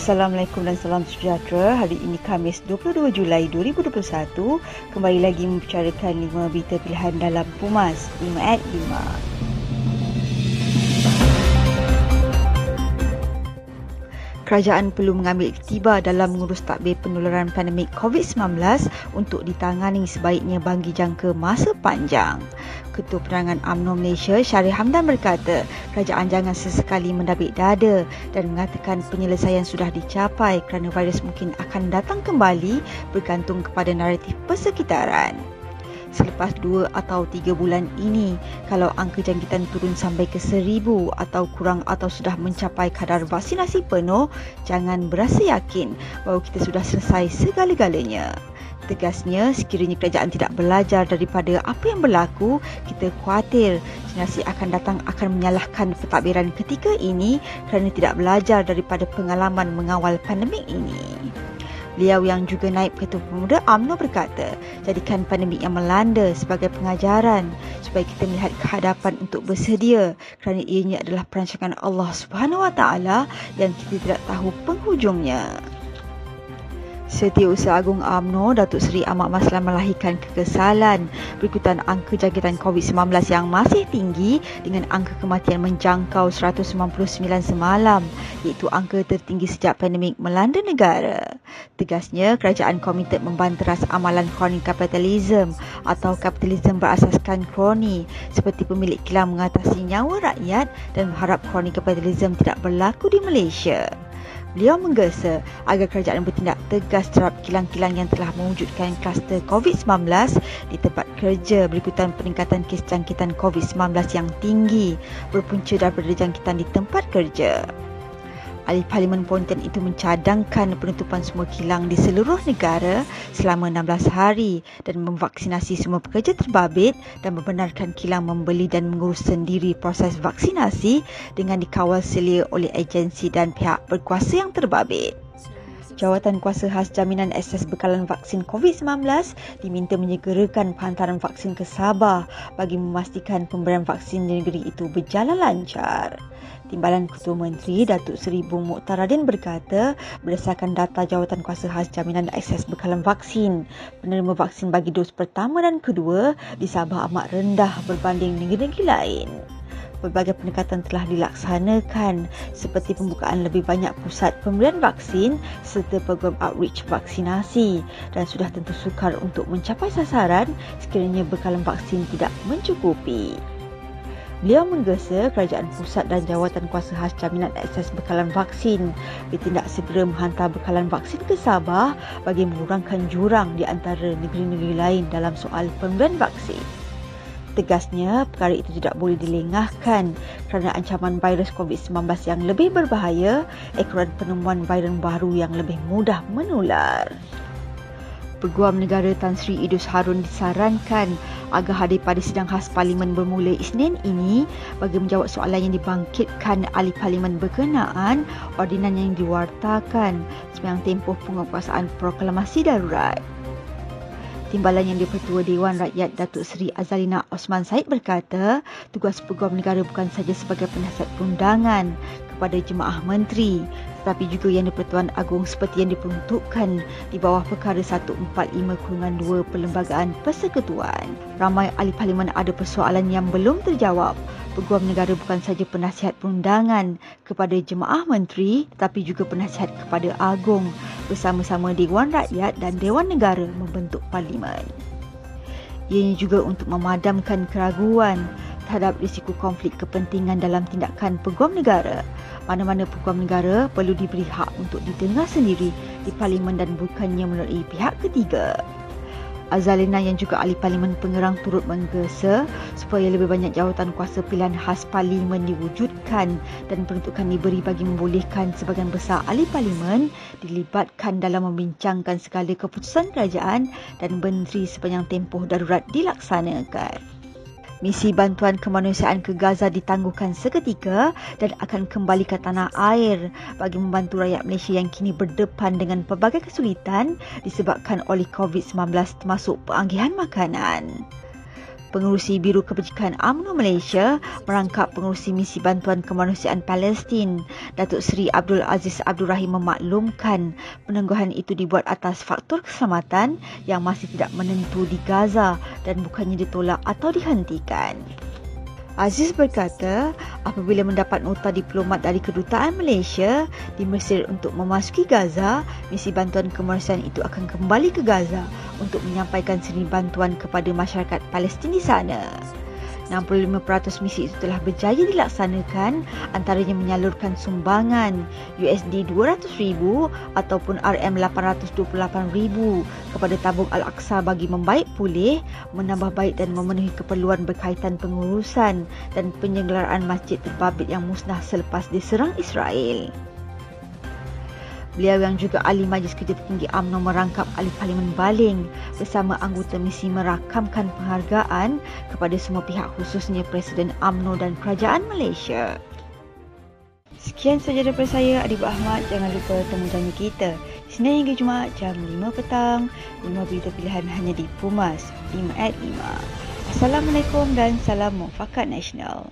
Assalamualaikum dan salam sejahtera. Hari ini Khamis 22 Julai 2021. Kembali lagi membicarakan 5 berita pilihan dalam Pumas 5 at 5. kerajaan perlu mengambil iktibar dalam mengurus takbir penularan pandemik COVID-19 untuk ditangani sebaiknya bagi jangka masa panjang. Ketua Penerangan UMNO Malaysia Syarif Hamdan berkata, kerajaan jangan sesekali mendabik dada dan mengatakan penyelesaian sudah dicapai kerana virus mungkin akan datang kembali bergantung kepada naratif persekitaran. Selepas dua atau tiga bulan ini kalau angka jangkitan turun sampai ke seribu atau kurang atau sudah mencapai kadar vaksinasi penuh jangan berasa yakin bahawa kita sudah selesai segala-galanya tegasnya sekiranya kerajaan tidak belajar daripada apa yang berlaku kita khawatir generasi akan datang akan menyalahkan pentadbiran ketika ini kerana tidak belajar daripada pengalaman mengawal pandemik ini Beliau yang juga naib ketua pemuda UMNO berkata, jadikan pandemik yang melanda sebagai pengajaran supaya kita melihat kehadapan untuk bersedia kerana ianya adalah perancangan Allah Subhanahu Wa Taala yang kita tidak tahu penghujungnya. Setiausaha Agung AMNO Datuk Seri Ahmad Maslan melahirkan kekesalan berikutan angka jangkitan COVID-19 yang masih tinggi dengan angka kematian menjangkau 199 semalam iaitu angka tertinggi sejak pandemik melanda negara. Tegasnya, kerajaan komited membanteras amalan kroni kapitalisme atau kapitalisme berasaskan kroni seperti pemilik kilang mengatasi nyawa rakyat dan berharap kroni kapitalisme tidak berlaku di Malaysia. Beliau menggesa agar kerajaan bertindak tegas terhadap kilang-kilang yang telah mewujudkan kluster COVID-19 di tempat kerja berikutan peningkatan kes jangkitan COVID-19 yang tinggi berpunca daripada jangkitan di tempat kerja. Ahli Parlimen Pontian itu mencadangkan penutupan semua kilang di seluruh negara selama 16 hari dan memvaksinasi semua pekerja terbabit dan membenarkan kilang membeli dan mengurus sendiri proses vaksinasi dengan dikawal selia oleh agensi dan pihak berkuasa yang terbabit. Jawatan Kuasa Khas Jaminan Akses Bekalan Vaksin COVID-19 diminta menyegerakan penghantaran vaksin ke Sabah bagi memastikan pemberian vaksin di negeri itu berjalan lancar. Timbalan Ketua Menteri Datuk Seri Bung Muktaradin berkata, berdasarkan data Jawatan Kuasa Khas Jaminan Akses Bekalan Vaksin, penerima vaksin bagi dos pertama dan kedua di Sabah amat rendah berbanding negeri-negeri lain pelbagai pendekatan telah dilaksanakan seperti pembukaan lebih banyak pusat pemberian vaksin serta program outreach vaksinasi dan sudah tentu sukar untuk mencapai sasaran sekiranya bekalan vaksin tidak mencukupi. Beliau menggesa kerajaan pusat dan jawatan kuasa khas jaminan akses bekalan vaksin bertindak segera menghantar bekalan vaksin ke Sabah bagi mengurangkan jurang di antara negeri-negeri lain dalam soal pemberian vaksin. Tegasnya, perkara itu tidak boleh dilengahkan kerana ancaman virus COVID-19 yang lebih berbahaya ekoran penemuan virus baru yang lebih mudah menular. Peguam Negara Tan Sri Idus Harun disarankan agar hadir pada sidang khas Parlimen bermula Isnin ini bagi menjawab soalan yang dibangkitkan ahli Parlimen berkenaan ordinan yang diwartakan sepanjang tempoh penguasaan proklamasi darurat. Timbalan yang dipertua Dewan Rakyat Datuk Seri Azalina Osman Said berkata, tugas peguam negara bukan saja sebagai penasihat perundangan kepada jemaah menteri tetapi juga yang di-Pertuan Agong seperti yang diperuntukkan di bawah perkara 145-2 Perlembagaan Persekutuan. Ramai ahli parlimen ada persoalan yang belum terjawab. Peguam negara bukan saja penasihat perundangan kepada jemaah menteri tetapi juga penasihat kepada Agong bersama-sama Dewan Rakyat dan Dewan Negara membentuk parlimen. Ianya juga untuk memadamkan keraguan terhadap risiko konflik kepentingan dalam tindakan peguam negara mana-mana peguam negara perlu diberi hak untuk didengar sendiri di parlimen dan bukannya melalui pihak ketiga. Azalina yang juga ahli parlimen pengerang turut menggesa supaya lebih banyak jawatan kuasa pilihan khas parlimen diwujudkan dan peruntukan diberi bagi membolehkan sebagian besar ahli parlimen dilibatkan dalam membincangkan segala keputusan kerajaan dan menteri sepanjang tempoh darurat dilaksanakan. Misi bantuan kemanusiaan ke Gaza ditangguhkan seketika dan akan kembali ke tanah air bagi membantu rakyat Malaysia yang kini berdepan dengan pelbagai kesulitan disebabkan oleh COVID-19 termasuk penganggihan makanan. Pengurusi Biru Kebajikan UMNO Malaysia merangkap pengurusi misi bantuan kemanusiaan Palestin. Datuk Seri Abdul Aziz Abdul Rahim memaklumkan penangguhan itu dibuat atas faktor keselamatan yang masih tidak menentu di Gaza dan bukannya ditolak atau dihentikan. Aziz berkata, apabila mendapat nota diplomat dari kedutaan Malaysia di Mesir untuk memasuki Gaza, misi bantuan kemanusiaan itu akan kembali ke Gaza untuk menyampaikan seni bantuan kepada masyarakat Palestin di sana. 65% misi itu telah berjaya dilaksanakan antaranya menyalurkan sumbangan USD 200,000 ataupun RM 828,000 kepada tabung Al-Aqsa bagi membaik pulih, menambah baik dan memenuhi keperluan berkaitan pengurusan dan penyelenggaraan masjid terbabit yang musnah selepas diserang Israel. Beliau yang juga ahli Majlis Kerja Tinggi UMNO merangkap ahli Parlimen Baling bersama anggota misi merakamkan penghargaan kepada semua pihak khususnya Presiden UMNO dan Kerajaan Malaysia. Sekian sahaja daripada saya, Adib Ahmad. Jangan lupa temu janji kita. Senin hingga Jumaat jam 5 petang. 5 berita pilihan hanya di Pumas 5 at 5. Assalamualaikum dan salam mufakat nasional.